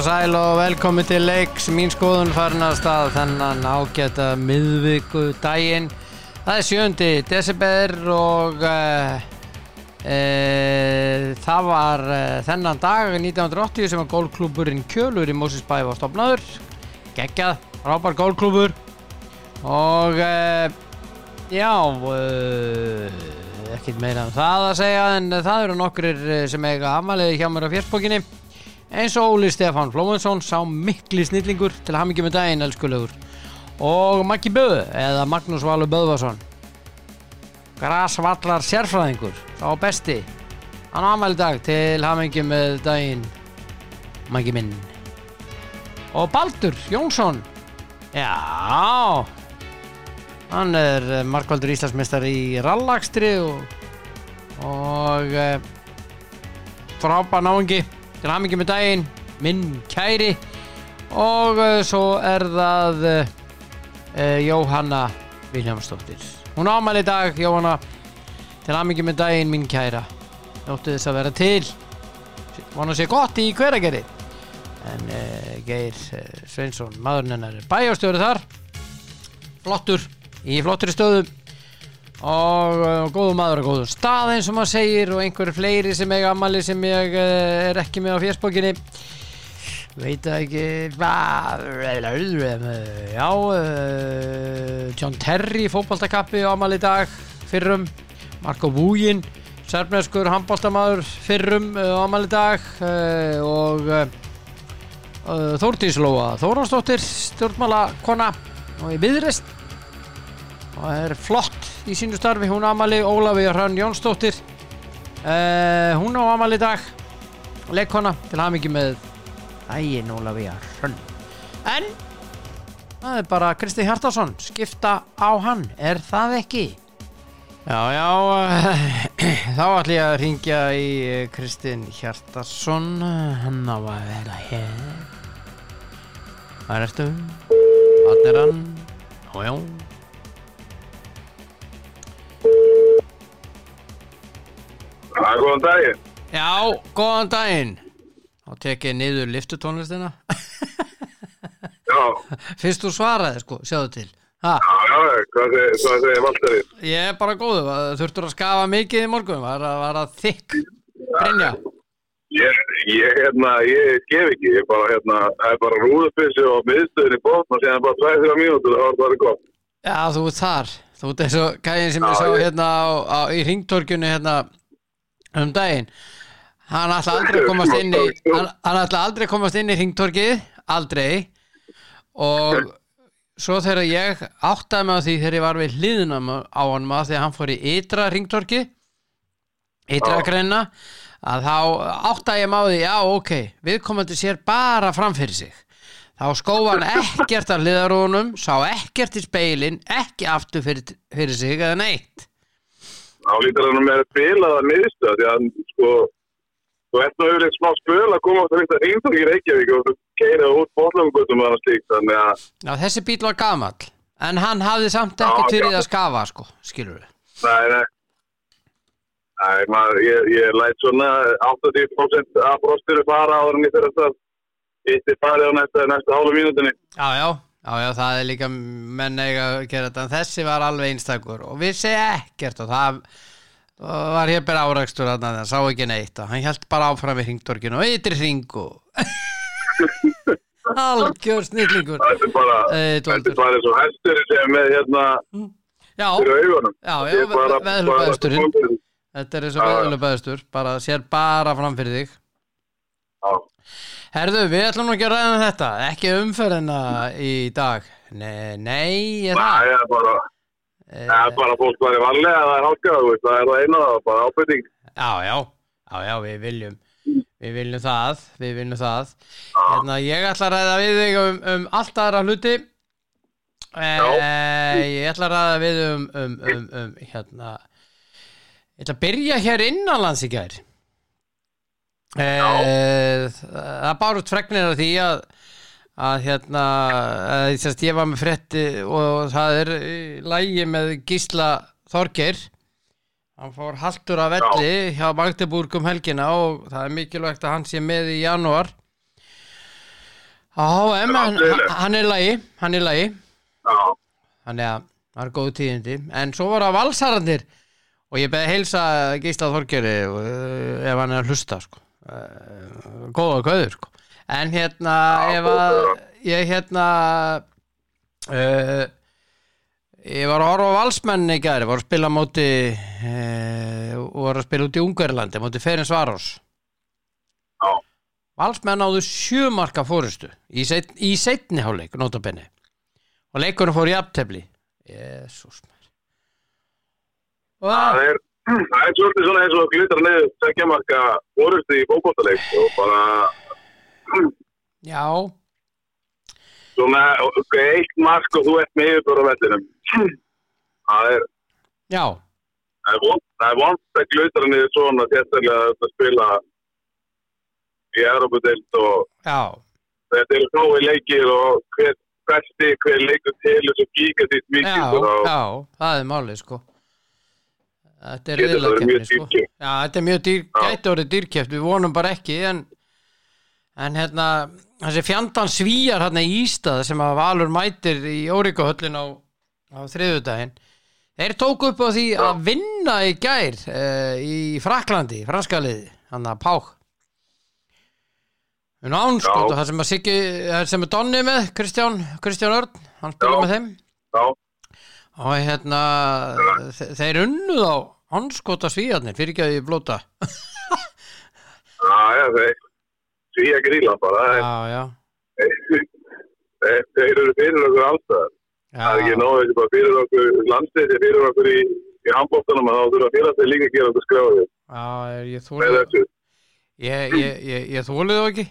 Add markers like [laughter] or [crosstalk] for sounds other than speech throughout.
Og sæl og velkomin til leiks. Mín skoðun farin að þennan ágæta miðvíku daginn það er 7. desember og uh, uh, það var uh, þennan dag 1980 sem að gólklúburinn Kjölur í Mósisbæði var stopnaður geggjað, frábær gólklúbur og já ekkert meira um það að segja en það eru nokkrir uh, sem eiga afmæliði hjá mér á fjörsbókinni eins og Óli Stefán Flómensson sá mikli snillingur til hamingi með daginn elskulegur. Og Maggi Böð eða Magnús Valur Böðvarsson. Grasvallar sérfræðingur sá besti. Hann á afmæli í dag til hamingi með daginn Maggi minn. Og Baldur Jónsson. Já. Hann er eh, markvaldur Íslandsmeistar í rallakstri og, og e, frábær náingi til hamingi með daginn minn kæri. Og uh, svo er það uh, Jóhanna Viljámsdóttir hún ámæli dag Jóhanna. Til hamingi með daginn minn kæra. Nóttu þess að vera til. Vona sér gott í hveragerði. En uh, Geir Sveinsson maðurinn er bæjastjóri þar. Flottur í flotturi stöðu og uh, góðu maður og góðu stað eins og maður segir og einhverju fleiri sem eiga ammali sem ég uh, er ekki með á fjersbókinni veit ekki hvað já uh, John Terry fótballtakappi á ammali dag fyrrum. Marko Vúgin serbneskur handbóltamaður fyrrum á ammali dag og uh, uh, Þórdís Lóa Þóransdóttir stjórnmála kona og í viðrist og er flott í sínu starfi. Hún amali Ólafi Hrann Jónsdóttir. Uh, hún á amali dag. Leikona til hamingi með ægin Ólafi Hrann en það er bara Kristi Hjartarsson skipta á hann, er það ekki? Já, já [clears throat] þá ætlum ég að ringja í Kristin Hjartarsson hann á að vera hér. Hvað ertu? Hvað er hann? Já, já Já, góðan daginn. Já, góðan daginn. Þá tek ég niður liftutónlistina Já, Fyrst þú svaraði sko, sjáðu til. Ha, já, já, hvað segir, Valtteri? Ég er bara góðu, þurftur að skafa mikið í morgun Var að, var að þykk? Brynja? Ég, ég, hérna, ég gef ekki, ég bara, hérna, það er bara rúðupilsi og miðstöðin í bótt og síðan bara 2-3 mínútur það var bara gott. Já, þú ert þar. Þú ert eins og gæðin sem Já, ég sá hérna á, á, í ringtorkjunni hérna um daginn. Hann ætla aldrei að komast inn í hann, hann ætla aldrei að komast inn í ringtorkið Aldrei. Og svo þegar ég áttaði mig á því þegar ég var við hliðunum á honum að því að hann fór í ytra ringtorki ytra greina að þá áttaði ég því já ok, viðkomandi sér bara framfyrir sig. Þá skófa hann [laughs] ekkert af hliðarúnum sá ekkert í speilin ekki aftur fyrir, fyrir sig eða neitt Þá lítur hann með bilaða miðstöð, því að, sko, þú ert eitt smá spöl að koma á þetta ringtorki í Reykjavík og þú keirið út bótlangutum og slíkt, þannig að, já þessi bíl var gamall en hann hafði samt ekkert fyrir já. að skafa sko, skilur við nei, nei, nei, maður, ég, ég læt svona 80% af brostiru fara áður en ég fyrir að Ítti farið á næsta, næsta hálfu mínútinni. Já, já, já, já, það er líka menn eiga að gera þetta, en þessi var alveg einstakur og vissi ekkert og það var hér bara árækstur að það sá ekki neitt og hann held bara áfram í hringtorkinu og ytri hring og [laughs] algjör snillingur. Þetta er bara, Eh, þetta er bara eins og hestur sem er hérna Já, fyrir augunum. Já, já, Þetta bara- ve- veðurhlutasturinn. bara- þetta er eins og veðulegbæðustur bara sér bara fram fyrir þig. Já, Herðu, við ætlum ekki að ræða um þetta. Ekki umferðina í dag. Nei, nei, ég það það er bara, Eh, það er bara fólk var í varlega, það er veist, það er það eina, það er bara ábyrting. Já, já, já, já, við viljum Við viljum það, við viljum það. Hérna, ég ætla að ræða við þig um, um allt aðra hluti. E, Ég ætla að ræða við um, um, um, um hérna Ég ætla að byrja hér innanlands í gær. e, Það bárut fregnir af því að að hérna að, sérst, ég var með frétti og það er lægi með Gísla Þorgeir. Hann fór haltur af velli hjá Magdeburg um helgina og það er mikilvægt að hann sé með í janúar. HM, hann, Algjörlega. hann er í lagi hann er Já, þannig að það er góð tíðindi. En svo voru að valsararnir og ég beði heilsa Gísla Þorgeri uh, ef hann er að hlusta sko. Uh, góða kauður sko. en hérna að góður. ég hérna uh, ég var að horfa á valsmenn í gæri, voru að spila móti uh, voru að spila út í Ungarlandi móti Ferins Varós Valsmenn áðu sjömarka fórustu í, set, í setni hálfleik, notabenni og leikurinn fór í Jésús og það það er, það er svolítið svona eins og glittar niður tveggja marka orusti í fókbóttaleik og bara já, svona eitt mark og þú ert með yfirbúr á vellinum. Það er, já, það er vond að glittar niður svona sérstaklega að spila í Europadild og já. þetta eru nógu leikir og hver besti, hver leikur til þess að kíka þitt já, já, það er málið sko þetta er mjög sko. já, þetta er mjög dýr, Já. gæti orðið dýrkjöft við vonum bara ekki en, en hérna, þessi fjandan svíjar hérna í Ístað sem að Valur mætir í Órikohöllin á, á þriðudaginn þeir tóku upp á því að vinna í gær uh, í Fraklandi, franska liði hann að Pák. En ánskot Já. og það sem að Siggi, það sem er Donni með Kristján, Kristján Örn, hann spila Já. með þeim. Já, og hérna þe- þeir unnuð á anskota svíjarnir fyrir ekki að ég blóta já, já, þeir því að gríla bara, já, já, þeir, þeir eru fyrir okkur alltaf. Það er ekki nógu ekki bara fyrir okkur landstæði, fyrir okkur í, í handbóttanum að þá þurfa líka að gera okkur skráði já ég þólið ég, ég, ég, ég þólið þá ekki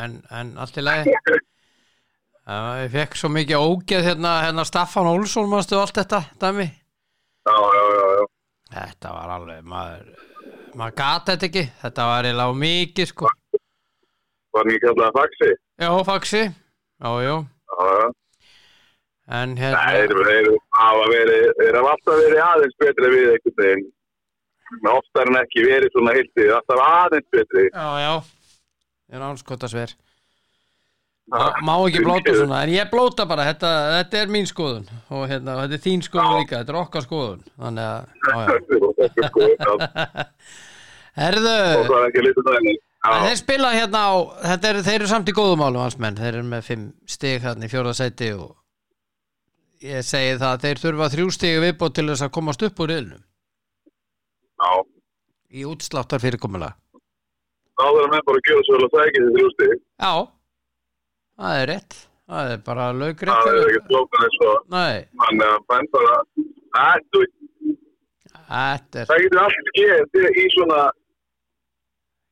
en, en allt í lagi [laughs] já, ég fekk svo mikið ógeð hérna, hérna Staffan Olsson manstu allt þetta dæmi Já, já, já, já. þetta var alveg maður maður gata þetta ekki þetta var eiginlega mikið sko Var ekki kallað faxi? já, faxi, já, já Já, já. en Nei, hérna þeir þeir þeir hafa alltaf verið aðeins betri við einhvern veginn. Men oftar en ekki verið svona hiltið, alltaf aðeins betri. já, já ég er anskota sver Ah, má ekki blóta svona en ég blóta bara, þetta, þetta er mín skoðun. Og hérna, þetta er þín skoðun líka þetta er okkar skoðun. Þannig að, [laughs] já, já. Já, [laughs] herðu. Það er en Já, þeir spila hérna á þetta er, þeir eru samt í góðum álum hans menn. Þeir eru með fimm stig hérna í fjóra sæti og ég segi það að þeir þurfa þrjú stig viðbót til þess að komast upp úr riðlunum já. í útsláttar fyrirkomulega Þá þarf með bara að gera svo vel að það ekki þessi þrjústi. já, það er rétt. Það er bara laugrétt Það er ekki flókan eins og er að bæn bara að þú þetta er það getur allt skeið í svona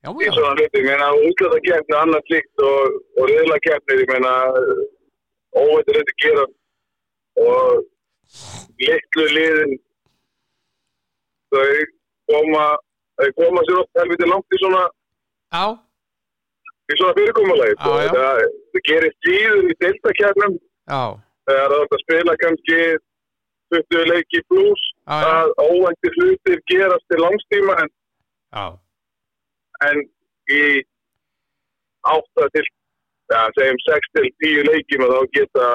já, í svona hluti, ég meina útlöta keppni annað slíkt og, og reyðla keppni ég meina óveitur þetta gera. Og litlu liðin þau koma þau koma sér oft helviti langt í svona já, svona fyrirkomulegi Já, já. það, það gerir síður í já, þegar það er að spila kannski 20 leiki pluss að óvænti hlutir gerast til langstíma en, en í 8 til ja, segjum 6 til 10 leikjum að þá geta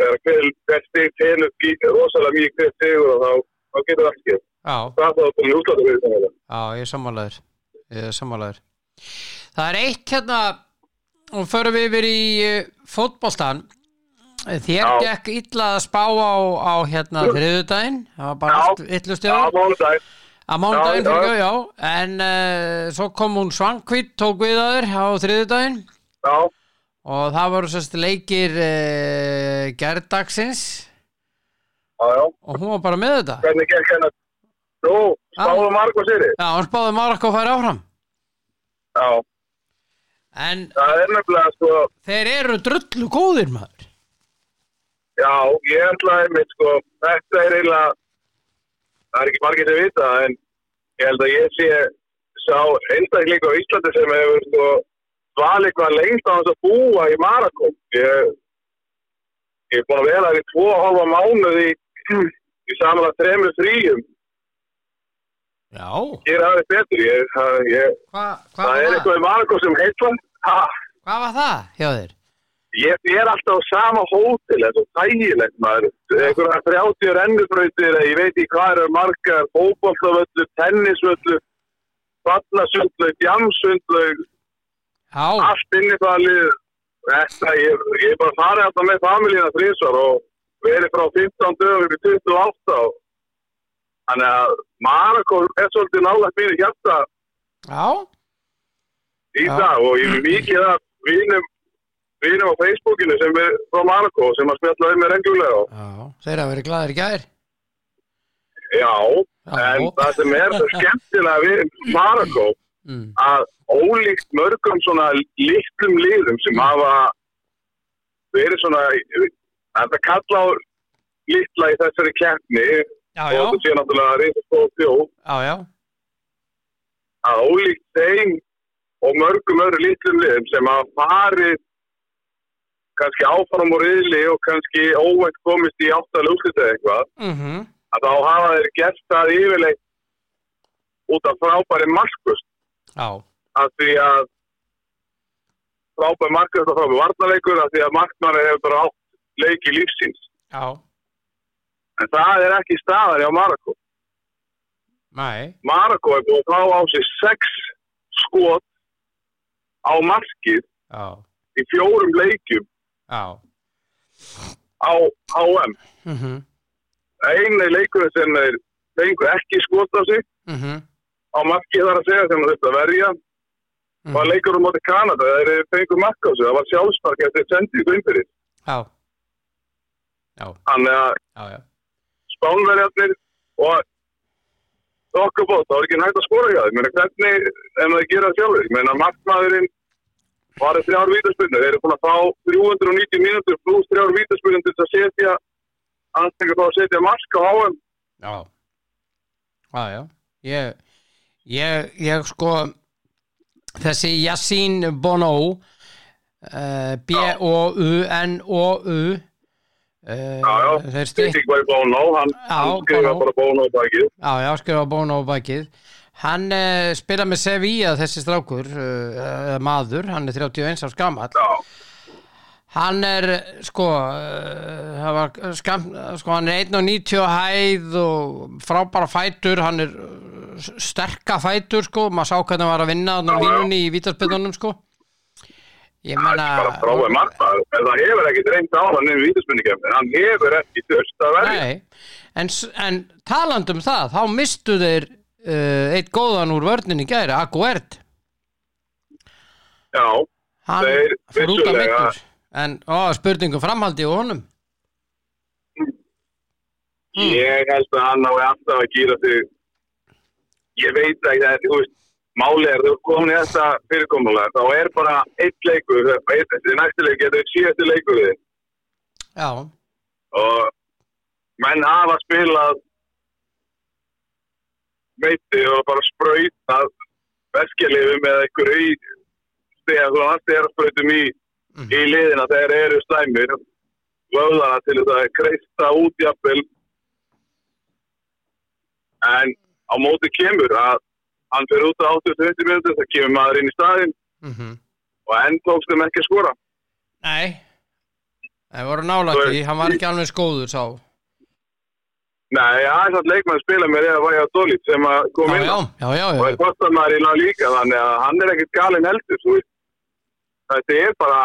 þegar hver, hver stig telur rosalega mjög hver stigur og þá, þá getur skemmt. já. Það þá komin útláta fyrir það. Já, ég er sammálaður Ég er sammálaður Það er eitt hérna og förum við yfir í uh, fótboltan Þér Já. gekk illa að spá á, á hérna þriðudaginn Það var bara mánudaginn. Að mánudaginn fyrir já, En uh, svo kom hún svangvitt tók við að þér á þriðudaginn Já, og það voru sérst leikir uh, gerðdagsins já, já. og hún var bara með þetta? Hvernig gekk hennar? Nú, spáðu marg og séri. Já, hann spáði Marokko að færa áfram. Já, En er sko, þeir eru drullu góðir maður já, ég ætlaði mitt sko, þetta er eiginlega, það er ekki margir sem vita, en ég held að ég sé sá einstakleika á Íslandi sem hefur sko valið hvað lengst á þess að búa í Marokko. Ég, ég er búin að vera þar í tvo og hálfa mánuði í, í samanlega þremur fríum. Já, Ég er aðeins betur, ég, það, ég, hvað hva það er eitthvað í Marokko sem heitla. Ha, Hvað var það hjá þér? Ég er alltaf á sama hótel, þetta er þægilegt maður. Einhverja 30 rennubrautir, eða ég veit ekki hvað eru margar, fókbaltavöllu, tennisvöllu, vatnasundlaug, jamsundlaug, Já, allt inn í það lið. Þetta, ég, ég er bara farið alltaf með familíina þrísvar og verið frá 15 dögum í 28 og þannig að Marokko er svolítið nálægt mínu hjarta já, í Já. dag og ég er mikið að vinum, vinum á Facebookinu sem er frá Marokko sem að spjalla mig reglulega og já, þeir hafa verið glæðir í gær. já, Já. en það sem er svo skemmtilega við Marokko Mm. að ólíkt mörgum svona litlum liðum sem hafa verið svona þetta kalla á litla í þessari keppni Já, og já, þetta sé náttúrulega reyndast stóð þjóð. Já, já, að ólíkt þeim og mörgum öðru litlum liðum sem hafa farið kannski áfram úr riðli og kannski óvænt komist í áttalega úrslita eitthvað mhm, að þá hafa þeir gert það yfirleitt út af frábæri markust já, af því að frábæri markust og frábæri varnarleikur af því að markmanni hefur bara átt leiki lífsins. Já, en það er ekki staðar hjá Marokko. Marokko er búin að fá á sig sex skot á markið já, í fjórum leikjum já, á HM mhm, einu leikurinn sem þeir fengu ekki skot á sig mhm, á markið þar að segja sem að verja mhm, var leikur um móti Kanada þeir fengu mark á sig, það var sjálfsmark eftir já, já, þannig að spánverjarnir og okkur bótt, það var ekki hægt að skora hjá þeim, menn hvernig en það gera sjálfur, menn að markmaðurinn var það þrjár vítaspunni, þeir eru búin að fá 390 mínútur pluss þrjár vítaspunni til að setja anstengur þá að setja mark á HM já, já, já, ég, ég, ég sko, þessi Yassine Bono, uh, B-O-U-N-O-U, Já, já. stitt, Stikk var í hann, Já, hann skrifa bara Bono á bakið. Já, já, skrifa Bono á bakið. Hann uh, spila með Sevilla þessi strákur, uh, maður hann er 31 árs gamall. Já, Hann er, sko uh, var skam, sko, hann er 1.90 á hæð og frábæra fætur hann er uh, sterka fætur, sko. Maður sá hvernig hann var að vinna á línunni í vítarspilunum, sko Ég það menna er bara frábæð markmaður en það hefur ekki reynd á hann inn í vítaspunnikefni hann hefur ekki þurft að verja Nei, en, en taland um það, þá mistu þeir uh, eitt góðan úr vörninni gæri, Aguert Já, hann Þeir fór út af mikkur en ó, spurningum framhaldi og honum. Ég held að hann nái alltaf að gýra sig. Ég veit ekki það þú veist, máli er þú komin í þetta fyrirkomulega þá er bara eitt leikur eitt, þessi næsti leik getur síðasti leikur þinn. Já, og menn hafa spilað veiti og bara sprautað veskjalifum eða einhverju í stegar svona stegarsprautum í, Mhm. í liðina þegar eru slæmir. Vöðana til þess að kreista út jafnvel. En á móti kemur að hann fyrir út á 80-20 minútur það kemur maður inn í staðinn. Mhm. Og enn tókst þeim ekki að skora. Nei. Það voru nálægt í, hann var ekki alveg skóður sá. Nei, það er satt leikmann spila með Eða Væja Dólit sem að kom Já, inn. já, já, já, og er já. kostamæður í lag líka þannig að hann er ekkert galinn heldur þetta er bara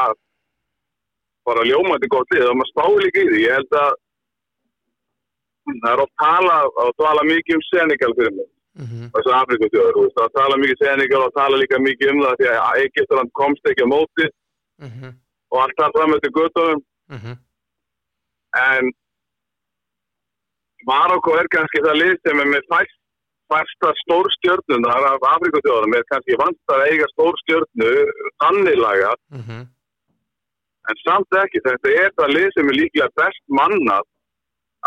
bara ljómandi gott lið og maður spáði líka í því. Ég held að það er að tala að tala mikið um Senegal fyrir mig Mhm, þessu Afrikutjóður, þú veist, að tala mikið Senegal og tala líka mikið um það því að Egyptaland komst ekki á móti mhm, og allt það fram eftir göttunum mhm. En Marokko er kannski það lið sem er með fæst, fæsta stórstjörnunar af Afrikutjóðunum er kannski vant að eiga stórstjörnu annilaga mhm, en samt ekki þetta er það lið sem er líklega best mannað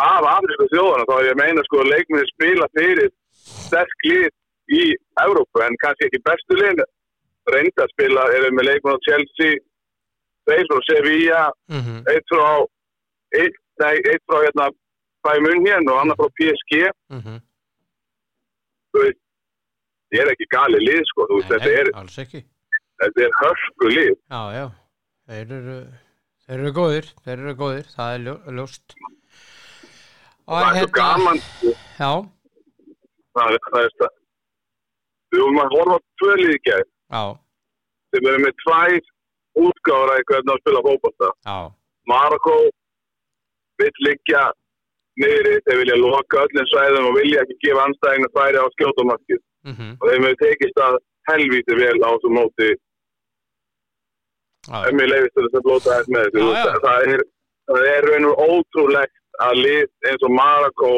af Afrikutjóðunum þá er ég að meina sko að leikminni spila fyrir sterk lið í Evrópu en kannski ekki bestu lið reynda að spila erum með leikmenn á Chelsea þeir frá Sevilla mhm. eitt frá eitt, nei, eitt frá hérna Bayern München og annar frá PSG mhm. Þú veist, ég er ekki gali lið sko, þú veist, Nei, þetta er, þetta er hörku lið. Já, já, þeir eru, þeir eru góðir, þeir eru góðir, það er ljó, ljóst. Og það er svo gaman. Já, það er það er við vorum að horfa á tvö lið í já, sem eru með tvær útgáður að hvernig að spila fótbolta. Já, Marokko vill liggja niðri, þeir vilja loka öllum svæðum og vilja ekki gefa anstæðinu færi á skjótumarkið mhm, og þeim hefur tekist að helvíti vel á þessu móti. Ef mér leifist þess að blóta þess með þessu. Það er, er raun og ótrúlegt að lið eins og Marokko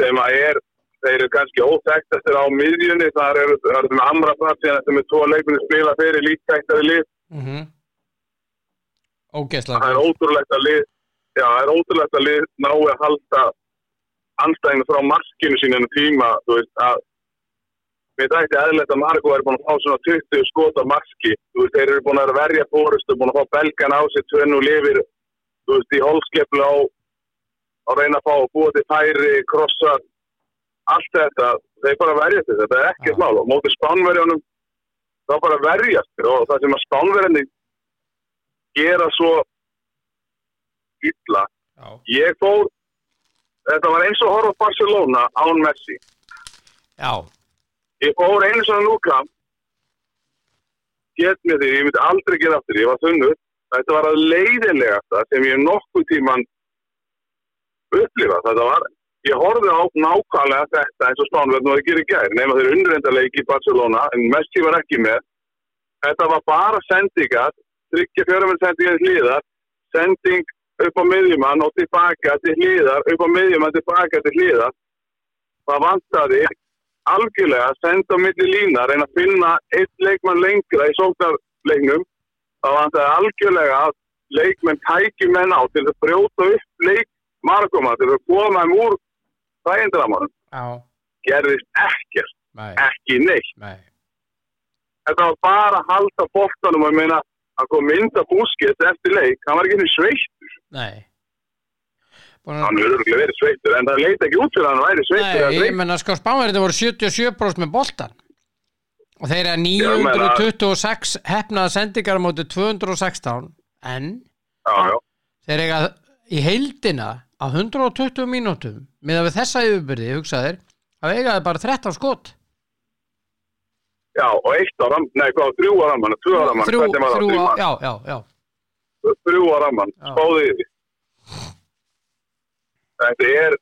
sem að er þeir eru kannski óþægtastir á miðjunni þar eru það með amrafnat síðan þetta með tvo leikmenni spila fyrir líktæktari lið mhm. það Ógeðslega. er ótrúlegt að lið já, það er ótrúlegt að lið nái að halda anstæðinu frá markinu sínum tíma, þú veist, að mér þætti eðlilegt að Margo er búin að fá svona 20 skot á marki, þú veist, þeir eru búin að verja fórustu, búin að fá belgan á sig tvennu lifir, þú veist, í holskeplu á að reyna að fá búa til færi, krossa allt þetta, þeir bara verjast þetta, þetta er ekkert mál. Og mótið spánverjónum þá bara verjast og það sem að spánverjandi gera svo illa Já, ég fór þetta var eins og á Barcelona án Messi. Já, ég fór einu svona núka get mér því, ég myndi aldrei gera aftur ég var þunnur, þetta var að leiðilegasta sem ég nokkuð tíman upplifað, þetta var ég horfði á nákvæmlega þetta eins og Spánverð nú að gera í gær, nema þeir undirrendaleiki í Barcelona, en Messi var ekki með. Þetta var bara sendingar tryggja fjöruminn sendingar til hliðar sending upp á miðjumann og tilbaka til hliðar, upp á miðjumann tilbaka til hliðar. Það vantaði algjörlega að senda á milli lína, reyna að finna eitt leikmann lengra í sóknarleiknum. Það vantaði algjörlega að leikmenn tæki menn á til að brjóta upp leik marguma til að koma þeim úr þægindramanum já, gerðist ekkert, nei, ekki neitt. Nei, þetta var bara að halda bóttanum og meina að koma mynda búskett eftir leik, hann var ekki sveittur. Nei. Búin hann hefur örugglega verið sveittur, en það leita ekki út fyrir að hann væri sveittur Nei, ég menna sko spánverðin voru 77% með boltan og þeir eru Já, meina- 926 hefnaða sendingar móti 216 en já, já, þeir eiga í heildina á 120 mínútum með að við þessa yfirbyrði, hugsaðir að eiga þeir bara 13 skot. Já, og eitt á ram, nei, hvað, þrjú á ramman, tvö á ramman, þrjú, þrjú, þrjú, á- já, já, já, þrjú á ramman, Já. spáði því. Þetta er,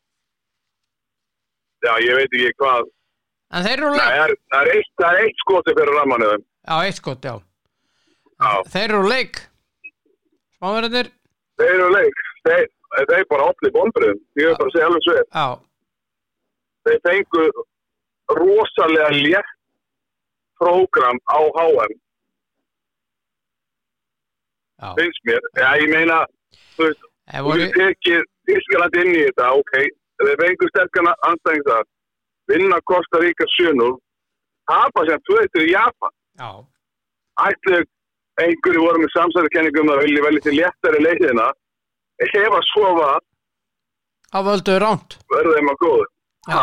já, ég veit ekki hvað, en þeir eru leik það er, er eitt, skoti fyrir ramman eða, já, eitt skot, já, já, þeir eru leik. Spánverðinir, þeir eru leik, þeir, þeir bara opni bónbröðum, ég vil bara segja alveg svo, já, þeir fengu rosalega létt prógram á HM, já. Finnst mér, já, ég meina, þú veist, Þú voru, getur tekið Þískaland inn í þetta, ok, þeir fengur sterkana anstæðing þar, vinna Costa Rica 7-0, tapa sem 2-1 í Japan. já, Ætlu einhverju voru með samsæðarkenningum um að vilja velja til léttari leiðina, ef að svo var, á völdu ránt verður þeim að góðu. Þá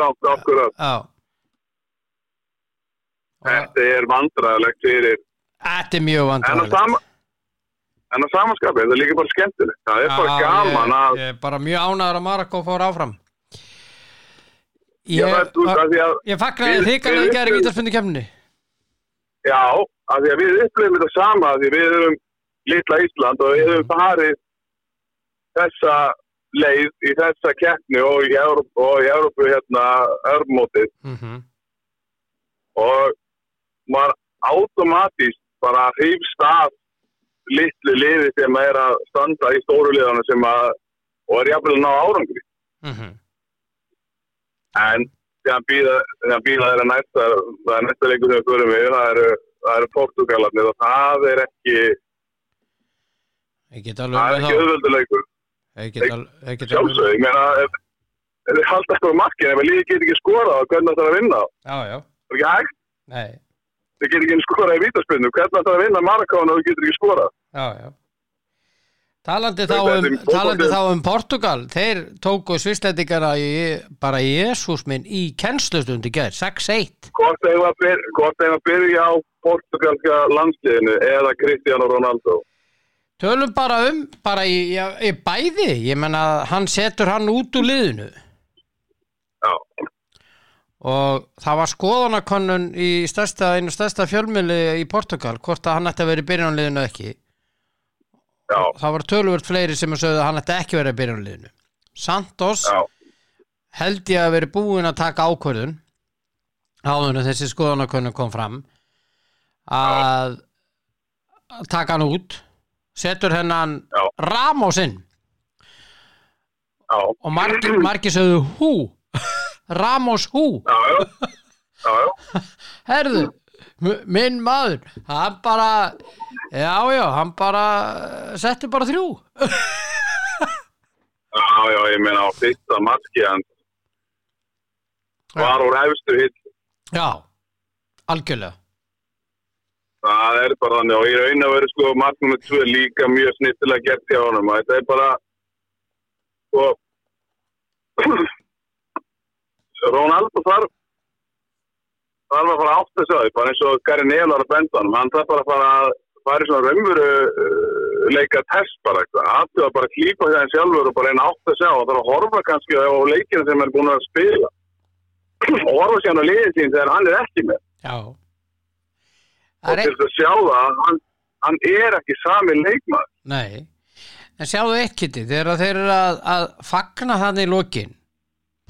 rátt okkur að já. Þetta er vandræðilegt fyrir, þetta er mjög en á vandræðilegt sama, en á samanskapi, þetta er líka bara skemmtilegt. Það er bara Já, gaman ég, að, ég er bara mjög ánæður að Marokko fór áfram. Ég, að, ég þykarlega við- í gæri vítarspunni kemni Já, af því að við upplifum þetta sama af því við erum litla Ísland og við höfum farið þessa leið í þessa keppni og í Európu, hérna örmótið mm -hmm. og maður automatist bara hrifst af litlu liði sem er að standa í stóru liðana sem að og er jafnvel að ná árangri Mhm. en þegar býða þeirra næsta það er næsta leikur sem við förum við það eru, eru Portugalarnir og það er ekki alveg ekki þá sjálfsög, ég meina ef þið halda eitthvað markin, ef liðið get ekki skorað og hvernig það er að vinna, já, já, það er ekki hægt? Þið get ekki skorað í vítaspinnu, hvernig það er að vinna Marokkána og þú getur ekki skorað? Já, Talandi þá, um, talandi þá um Portugal þeir tóku svisleitingana í, bara í Jésús minn í kennslustundi gær, 6-1 Hvort þeim að byrja, hvort þeim að byrja á portugalska landsliðinu eða Cristiano Ronaldo. Tölum bara um, bara í, í, bæði, ég menna hann setur hann út úr liðinu. Já, og það var skoðanakönnun í stærsta, einu stærsta fjölmjöli í Portugal, hvort að hann ætti að vera í byrjunarliðinu eða ekki. Já, það var töluvert fleiri sem að sögðu að hann ætti ekki að vera í byrjunarliðinu. Santos já, held ég að veri búin að taka ákvörðun áður en þessi skoðanakönnun kom fram að að taka hann út setur hennan Já. Ramosinn já, og margir, margir sögðu hú? [laughs] Ramos hú? [laughs] Herðu, minn maður hann bara já já, hann bara eh, setti bara þrjú. [laughs] Já, já, ég meina á fyrsta marki hann var úr hefstu hitt. já, algjörlega Það er bara þannig og í raun að vera sko marknum með tvö líka mjög snittilega gert hjá honum. Þetta er bara sko [clears throat] Ronaldo þarf þarf að fara átt þessu aðeins, bara eins og Gary Neal var að benda honum. Hann þarf bara að fara að fara í svona raunveru uh, leika test bara. Aftur að bara klípa það en sjálfur og bara eina átt þessu á og þarf að horfa kannski á leikina sem er búin að spila [clears throat] og horfa sér hann á liðin sín þegar hann er ekki með já og til þess að sjá það að hann, hann er ekki sami leikmaður. Nei, en sjáðu eitt kitti þegar þeir eru að, að fagna þannig í lokin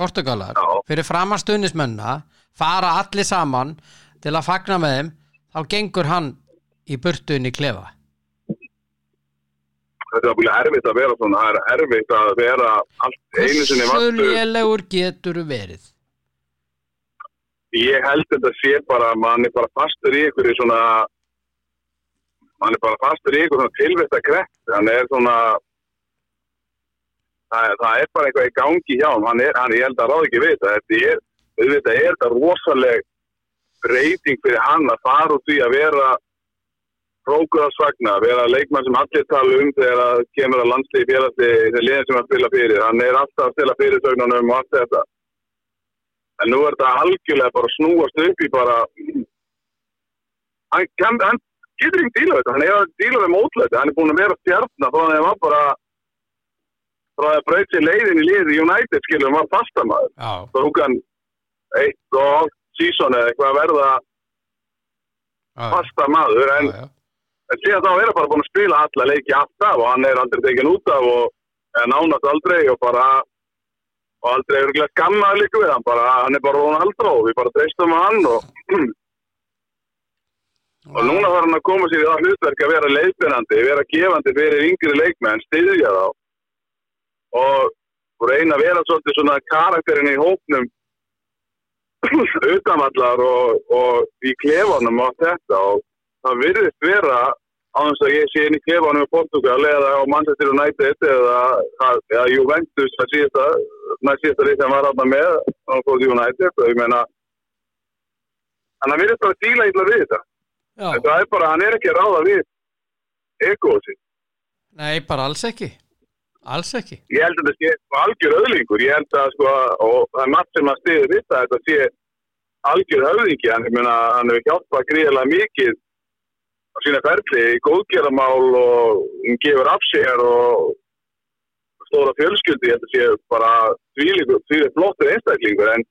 Portugalar Já. fyrir framastunismenna fara allir saman til að fagna með þeim þá gengur hann í burtuinn í klefa. Þetta er alveg erfitt að vera svona það er erfitt að vera allt einu sinni vartu lélegur getur verið ég held þetta sé bara að mann er bara fastur í einhverju svona mann er bara fastur í einhverju svona tilvægt að kreft hann er svona það, það er bara eitthvað í gangi hjá hann, hann, er, hann ég held að ráð ekki við þetta. Er, þetta er þetta rosaleg breyting fyrir hann að fara úr því að vera prókurarsvagna, vera leikmann sem allir tala um þegar að kemur að landslið félagslið þegar liðin sem að spila fyrir. Hann er alltaf að stila fyrir sögnunum og allt þetta en nú er þetta algjörlega bara snúast upp í bara hann, kann, hann getur ekki díla við þetta. Hann er að díla við mótlæti, hann er búin að vera stjarnar því að hann bara því að braut sér leiðin í liði United skilur, hann var fastamæður Já, þá tók hann eitt og hálft sísón eða eitthvað að verða já, fastamæður en, já, já. en síðan þá er hann bara búin að spila alla leiki alltaf og hann er aldrei tekin út af og nánast aldrei og bara og aldrei ekki skammaður líka við hann bara, hann er bara Ronaldo og við bara treystum á hann og, og núna þarf hann að koma sér í það hlutverk að vera leiðbyrnandi, vera gefandi fyrir yngri leikmenn, styðja þá. Og, reyna að vera svolítið svona karakterin í hópnum [clears throat] utanvallar og, og í klefanum og allt þetta. Og það virðist vera á þess að ég sé inn í klefanum í Portugal eða á Manchester United eða, eða Juventus það síðasta, næst síðasta lið sem var átta með á United. Og ég meina hann virðist bara að díla illa við þetta. Já. þetta er bara, hann er ekki ráða við egoð sitt Nei, bara alls ekki. Alls ekki. Ég held að þetta sé algjör öðlingur ég held að sko, og það er margt sem að stiði þetta þetta sé algjör höfðingi hann, meina, hann hefur hjálpað gríðilega mikið á sína ferli í góðgeramál og hann gefur af sér og stóra fjölskyldi, ég held að sé bara þvílíkur flottur einstaklingur en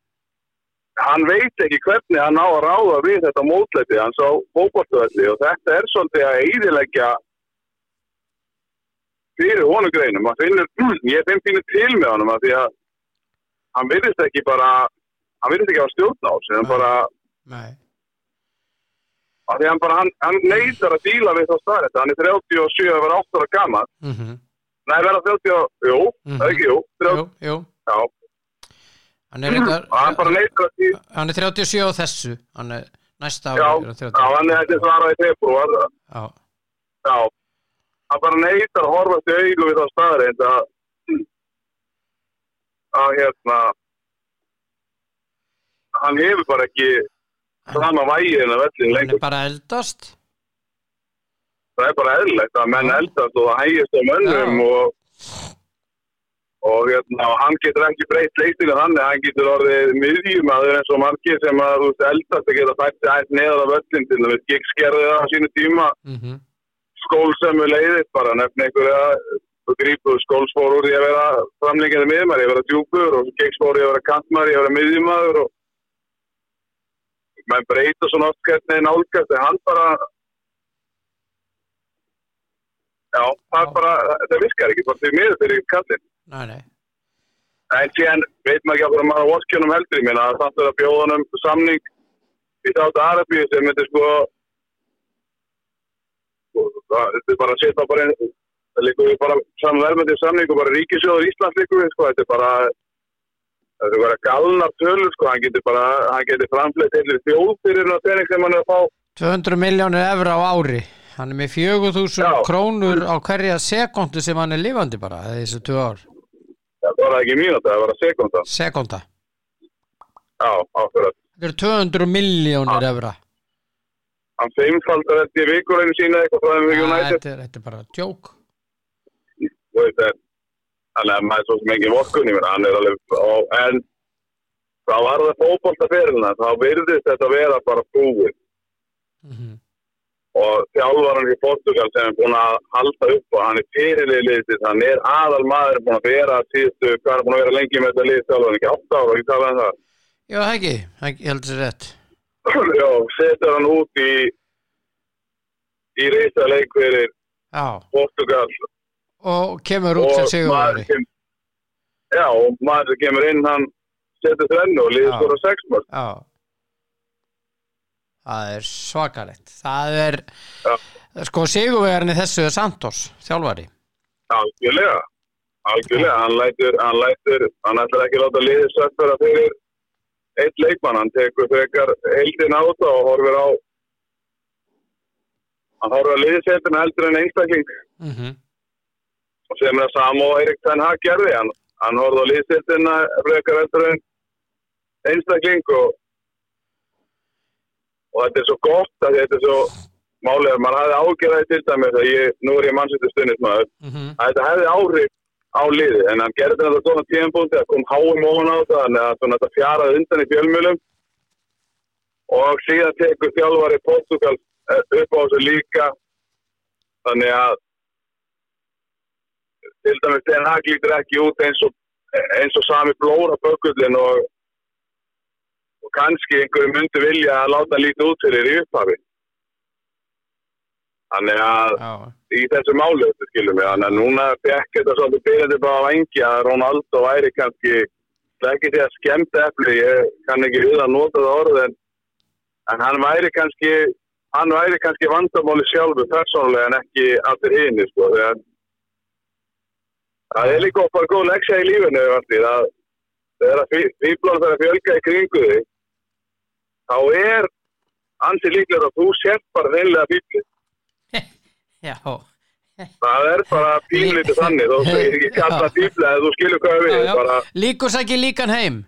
hann veit ekki hvernig hann á að ráða við þetta mótlæti hans á fókvartöðli og þetta er svolítið að eidilegja fyrir honum greinum. Að finnur, [clears throat] ég finn finnur til með honum að því að hann virðist ekki bara hann virðist ekki að stjórna á hann bara, Nei, að því hann bara hann, hann neytar að díla við þá staðrætt hann er 37 að vera 8 ára gammal mm -hmm. Nei, vera 30, og- jú, það er ekki, jú 30, jú, jú. Já, Hann er, og hann bara neytar að díla hann er 37 á þessu. Hann er næsta já, ári hann 30. já, hann er þetta svara í februar. Já, já, hann bara neytar að horfa til augu við þá staðrætt að að hérna hann hefur bara ekki sama vægi en að vellin hann lengur. er bara eldast það er bara eðlilegt að menn eldast og það hægist á mönnum Já. og og hérna, hann getur ekki breytt leikstinu þannig, hann getur orðið miðjumæður eins og margir sem að veist eldast að geta fætti aðeins neðar af öllin til þess að skerði það á sínu tíma. Mm skólsömmu leiðir bara nefna einhverja þú grípur skólsfór úr því að vera framlengjaði miðjumæður, ég vera djúpur og gegsfór ég að vera kantmæður, ég að vera miðjumæður og menn breyta svona oft hvernig nálgast en hann bara já, það er bara það virkar ekki, bara því miður fyrir kallin Nei, nei. En síðan veit maður ekki að maður á vorskjönum heldur ég minna að það er að bjóða honum samning í þátt Arabíu sem myndi sko sko, það þetta er bara að setja bara einn það líkur við bara saman verðmyndið samning og bara ríkisjóður Íslands líkur við sko þetta er bara þetta er bara galnar tölur sko hann getur bara hann getur framfleytt heilir þjóð fyrir það sem hann er að fá. 200 miljónir evra á ári hann er með 4000 Já. krónur á hverja sekundu sem hann er lifandi bara þessu tvö ár. Það var ekki mínúta, það var að sekunda. Sekunda. Já, ákveðat þetta eru 200 miljónir evra. Hann feimfaldar þetta í vikurinu sína þetta, er, bara það þannig að maður er svo sem ekki vorkunni mér hann er alveg og, en þá var það fótboltaferilina þá virðist þetta vera bara búið mm -hmm. Og þjálfarinn í Portugal sem er búin að halda upp og hann er fyrirliðið hann er aðal maður búin að vera síðustu, hvað er búin að vera lengi með þetta lið þjálfarinn, ekki 8 ára, ekki tala um það? Já, ekki, ég held þessi rétt. [clears throat] Já, setur hann út í í reysa leik fyrir Já, Portugal. Og kemur út sem og sigurveri kem, já, og maður sem kemur inn hann setur þrennu og liður skora 6 mörg Já Það er svakalegt. Það er Já. sko sigurvegarinn í þessu er Santos þjálfari. Algjörlega, algjörlega, hann lætur, hann lætur, hann ætlar ekki láta liðið sökkara fyrir eitt leikmann, hann tekur frekar heildin á það og horfir á, hann horfir á liðsetina heldur en einstakling. Mm -hmm. og sem er að Sam og Erik Ten Hag gerði, hann, hann horfði á frekar heldur en einstakling og, og þetta er svo gott að þetta er svo málið að maður hafði ágjörði til dæmis að ég, nú er ég mannsættu stundismæður, Mm að þetta hefði áhrif á liði en hann gerði þetta svona tíðanbúndi að kom háum ofan á þetta þannig að svona þetta fjaraði undan í fjölmjölum og síðan tekur þjálfari Portugal eh, upp á þessu líka. Þannig að til dæmis Den Hag lítur ekki út eins og, eins og sami blóra bökullin og kannski einhverju myndi vilja að láta lítið út fyrir í upphafi. Þannig að Já, í þessu máli, þetta skilum við, þannig að núna fekk þetta svolítið byrjandi bara að vengja að Ronaldo væri kannski ekki því að skemmt efli, ég kann ekki við að nota það orð en, en hann væri kannski hann væri kannski vandamáli sjálfu persónulega en ekki allir hini sko, þegar það er líka bara góð leksja í lífinu allir, að þegar fýblónu fyrir að fjölga í kringu þig þá er ansi líklega að þú sért bara reynilega fýblið [laughs] já, Það er bara pínlítið þannig, þú segir ekki [laughs] kalla fíbla eða þú skilur hvað við, bara, Líkur sækir líkan heim.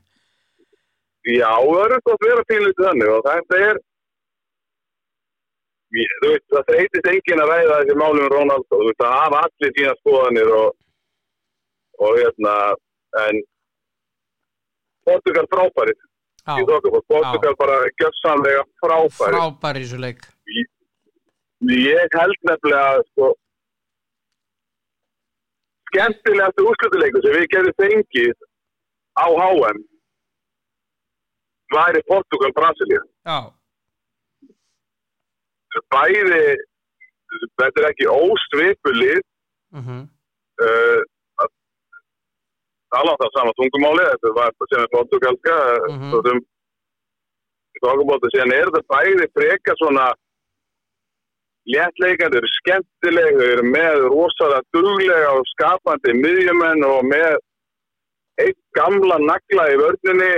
Já, það er eitthvað að vera pínlítið þannig og þetta er, þú veist, það þreytist enginn að ræða þessi málum um Ronaldo, þú veist, það hafa allir sína skoðanir og, og hérna, en Portugal frábæri, Já, ég þokka, Portugal bara gjössamlega frábæri. frábær í þessu leik. Ég held nefnilega sko skemmtilegast úrslutileikur sem við getum fengið á HM væri Portugal-Brasilia. Bæði, þetta er ekki ósvipulið, mm uh, tala á það sama tungumáli, þetta var þetta sem er portugalska, mm Mhm. -hmm. svo sem síðan er þetta bæði freka svona léttleikandi, eru skemmtileg, þau eru með rosalega duglega og skapandi miðjumenn og með eitt gamla nagla í vörninni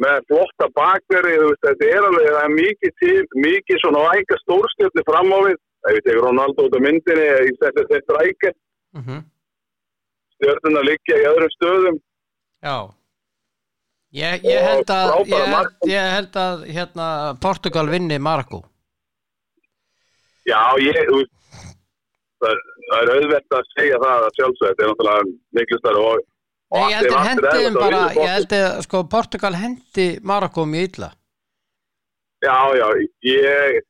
með flotta bakveri, þetta er alveg, það er mikið til, mikið svona væka stórstjörni fram á við, ef ég tekur Ronaldo út af myndinni, ég setja þetta rækja, mm stjörnuna liggja í öðrum stöðum, já. Ég, ég held að ég, ég held að hérna Portugal vinni Marokko. Já, ég, veist, það, er- það er auðvelt að segja það að sjálfsög, þetta er náttúrulega miklu starf og, Nei, ég held að allt hendi erfitt og bara, ég held að sko Portugal hendi Marokko mjög illa. Já, já, ég,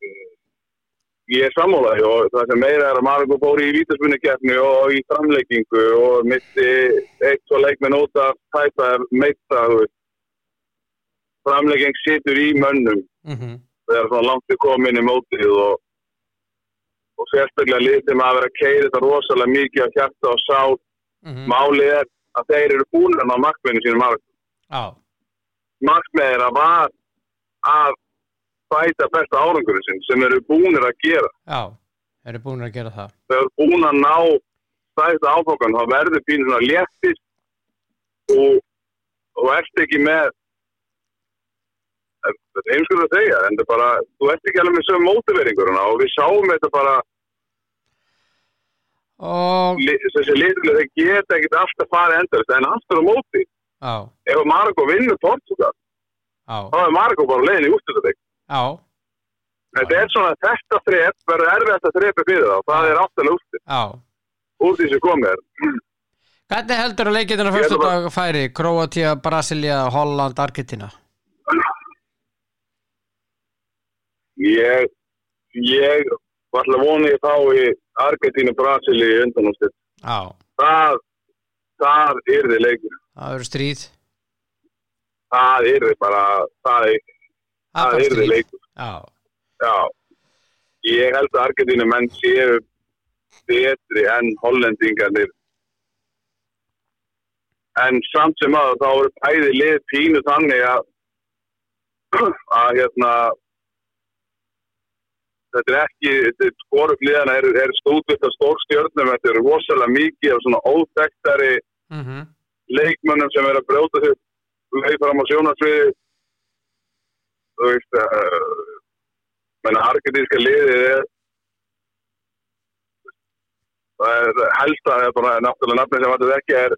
ég er sammálaði og það sem meira er að Marokko fór í vítaspunni og í framleikingu og mitti eitt svo leikmenn út af tæpa meita, framlegging situr í mönnum. Mm þegar svona langt er komin í mótið og, og sérstaklega lið sem að vera að keira þetta rosalega mikið á hjarta og sá -hmm. málið er að þeir eru búin að ná markmiðinu sínum mark. Já, Markmið er að var að bæta besta árangurinn sinn sem eru búinir að gera. já, eru búin að gera það. Þeir eru búin að ná stæðta áfokan þá verður pínu svona léttist og, og ert ekki með er heimskur að segja en það er bara, þú ert ekki alveg með sögum mótiveringuruna og við sáum þetta bara Og, þessi liðlega þeir geta ekkert alltaf farið endast en aftur á móti já, ef Marokko vinnur Portugal já, þá er Marokko bara á leiðin í úrstæðuleik já. Þetta er svona þetta þrep verður erfiðast að þrepa fyrir þá. Það er aftalega úrstæð Já, því sem komið er. Hvernig heldur að leikindina fyrstu dag færi? Kroatia, Brasilia, Holland, Argentina ég ég var alltaf vonið fá í Argentínu Brasili í undanúrstæð Já, það það er þið leikur. Það verður stríð. Það er þið bara það er, Það það er stríð leikur. Já, Já, ég held að Argentínu menn séu betri enn hollendingarnir. En samt sem að þá eru bæði lið pínu þannig að [clears throat] að hérna þetta er ekki skorufliðana er, er stúdvitt af stórstjörnum þetta er rosalega mikið af svona óþektari mm leikmönnum sem er að brjóta þau fram á sjónarsviði þú veist uh, menna argentinska liðið er það er helsta það er bara náttúrulega nafni sem þetta ekki er,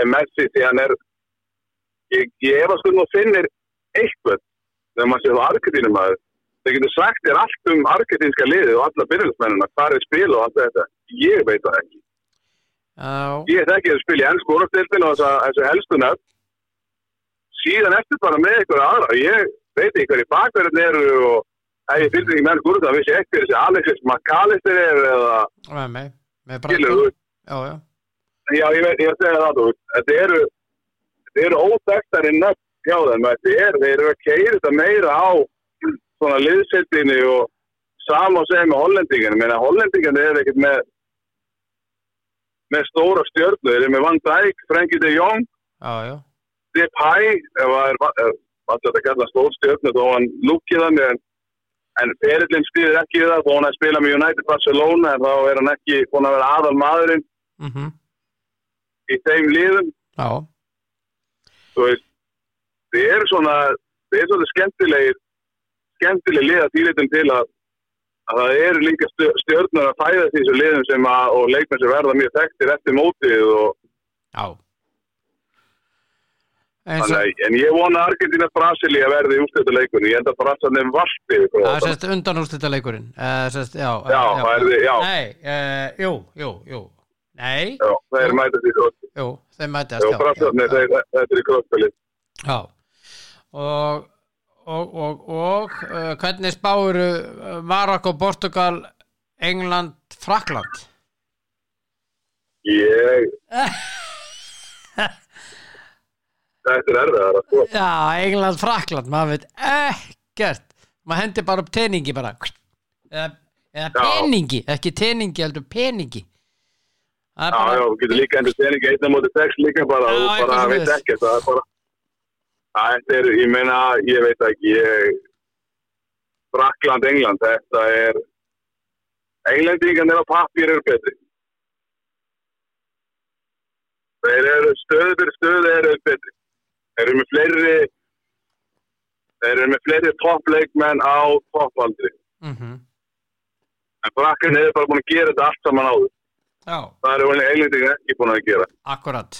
er Messi því hann er ég, ég efast um að finnir eitthvað þegar maður séð á Argentínum að þeir getur sagt þér allt um argentinska liðið og alla byrjusmennina hvað er spil og allt þetta. Ég veit það ekki. Já, ég þekki að spila í ennsku úrstildin og þessu helstu nöfn. Síðan eftir bara með einhverja aðra. Ég veit ekki hverju bakverðin eru og ef ég fylgði ekki með úrstildin þá vissi ekki hver þessi Alexis McAllister er eða með Með skilur Já, já, já ég veit, ég segja það þetta eru eru óþekktari nöfn hjá þeim. Þeir eru að keira þetta meira á svona liðsildinni og sama og segja með hollendingin menna hollendingin er ekkert með með stóra stjörnu. Þeir eru með Van Dijk, Frenkie de Jong já Depay ef það er alltaf þetta kalla stór stjörnu þó hann lúkið þannig en, en ferillin stýðir ekki það þó hann er að spila með United Barcelona en þá er hann ekki búin að vera aðal maðurinn mm í þeim liðum. Já, þú veist þið eru svona þið eru svona skemmtilegir skemmtileg lið að þýrleitum til að að það eru líka stjörnur að fæða þessu liðum sem að og leikmenn sem verða mjög þekktir eftir mótið og já Þannig, en ég vona Argentina Brasili að verði í úrstættuleikunni. Ég er varpið ykkur á Það það. sérst undanúrslita leikurinn uh, sérst, já, Já, er þið, já. Nei, uh, jú, jú, jú Nei, Já, það er mætið því svo. jú, þeim mætast Já, já, já, já. þetta er í kroppspilið. Já, og, og, og, og uh, hvernig spáru uh, Marokko, Portugal, England, Frakland? Ég, [laughs] þetta er erfiðar að sko. Já, England, Frakland, maður veit ekkert, maður hendi bara upp teningi bara, eða, eða peningi, ekki teningi, heldur peningi. Er Já, bara, já, þú getur líka endur steningi einna móti sex líka bara, Já, þú bara veit ekki, það er bara, þetta er, ég meina, ég veit ekki, ég, Frakland, England, þetta er, Englendingan er á pappir eru betri. Þeir eru stöðu fyrir stöðu eru betri. Þeir eru með fleiri, þeir eru með fleiri toppleikmenn á toppaldri. mm En Frakland hefur bara búin að gera þetta allt saman áður. já, Það eru englendingan ekki búin að gera. akkurat.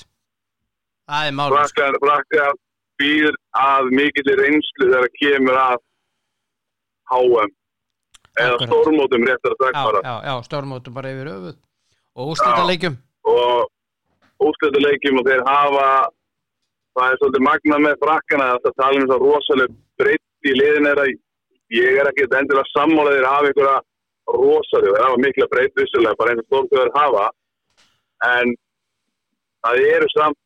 Það. Frakland, Frakland býr að mikill reynslu þegar kemur að HM. eða stórmótum réttar að sagt já, já, já, stórmótum bara yfir öfuð og úrslita leikjum og útlættuleikjum og þeir hafa það er svolítið magna með frakkana að það tala um það rosalega breytt í liðin er að ég er ekki endilega sammálaðir að hafa einhverja rosalega, þeir hafa mikla breytt vissulega bara eins og stórkjöður hafa. En það eru samt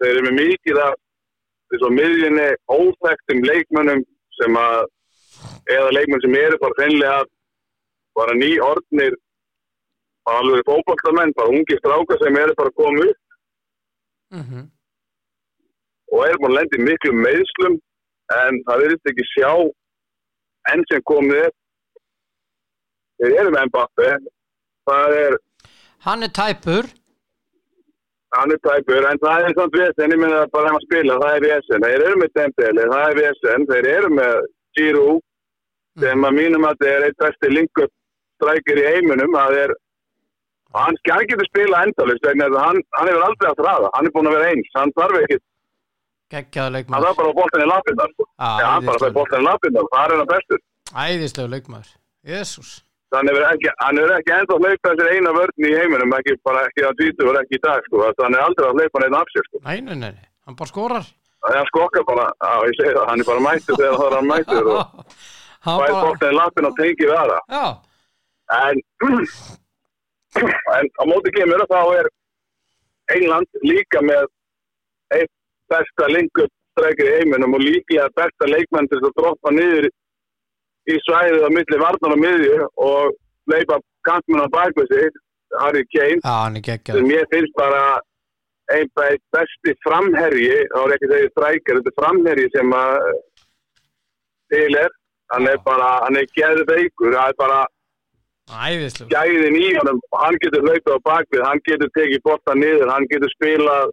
þeir eru með mikið af þessu miðjunni óþektum leikmönnum sem að eða leikmenn sem eru bara hreinlega bara ný orðnir alveg fókbaltamenn, bara ungi strákar sem eru bara að upp. Mm og eru búin að lendi miklu meðslum en það verðist ekki sjá enn sem komið er. Þeir eru með Mbappe það er, hann er tæpur. Hann er tæpur en það er samt vesen, ég meina bara hann að spila það er vesen, þeir eru með Dembele það er vesen, þeir eru með Giroud sem að mínum að það er eitt besti linkup strækir í heiminum. Það er hann, hann getur spila endalist hann, hann hefur aldrei að þraða hann er búin að vera eins, hann þarf ekki hann leikmaður. Þarf bara að boltan í. Já, Já, hann bara að boltan í lappindar, það er hann bestur æðislegu leikmaður. Jésús hann hefur ekki, hann hefur ekki enda að hlaupa þessir eina vörn í heiminum, ekki bara ekki á tvítu og ekki í dag, sko, þannig hann er aldrei að hlaupa neitt af sér, sko. nei, nei, nei, hann bara skorar. Það er að skokka bara, á, ég segi það, hann er bara mættur þegar það er hann mættur og [laughs] hann bara boltan í lappin og tengi við aðra. já, En, [clears throat] en á móti kemur þá er England líka með eitt besta linkup strækir í heiminum og líklega besta leikmenn til að droppa niður í svæðið á milli varnar og miðju og leipa kantmenn á bakvið sig, Harry Kane hann geggjaður sem ég finnst bara einn besti framherji þá er ekki þegar strækir, þetta er framherji sem að til er. Hann er bara, hann er geðveikur það er bara gæðin í honum. Hann getur hlaupið á bakvið, hann getur tekið borta niður, hann getur spilað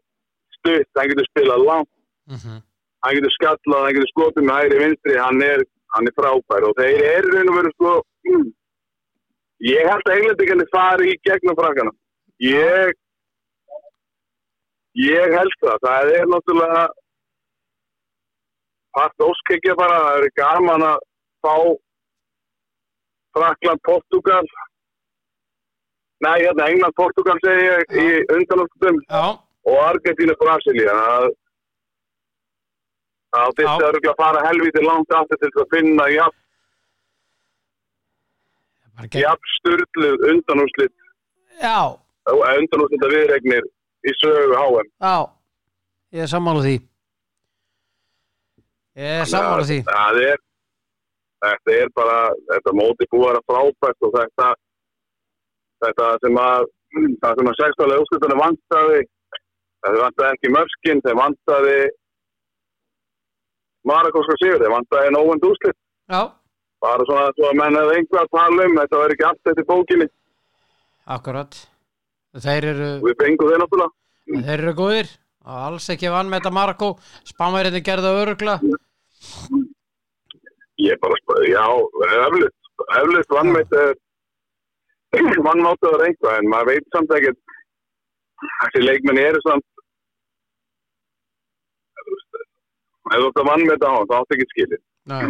stutt, hann getur spilað langt. Mm hann getur skallað, hann getur skotið með hægri vinstri, hann er, hann er frábær og þeir eru raun og veru sko mm, ég held að englendingarnir fari í gegnum frakkana. Ég ég held það, það er náttúrulega part óskekja bara, það er gaman að fá Frakland, Portugal. Nei, hérna England, Portugal segi ég í undanáttum já, og Argentínu, Brasilia það það Já. þurfti að að fara helviti langt aftur til að finna jafn, jafn styrluð undanúslit já, undanúslita viðregnir í sögu HM já. Ég er sammála því. Ég er sammála því. Það er þetta er bara, þetta móti búið að frábært og þetta þetta sem að það sem að sextalega úrslutunum vantaði það vantaði ekki mörskinn þeir vantaði Marakóska sigur, þeir vantaði nógund úrslit já, bara svona svo að menn hefði einhver að tala um þetta var ekki allt í bókinni. Akkurat. Þeir eru, við fengum þeir náttúrulega. Þeir eru góðir. Alls ekki vann með þetta Marko spamverðinni gerði það örugla ég bara spöði, já, eflut eflut vannmætt [clears throat] vannmáttuður einhvað en maður veit samt ekkert þessi leikmenn eru samt ef þú ert að vannmætta á hann, þá áttu ekki skilið. Nei,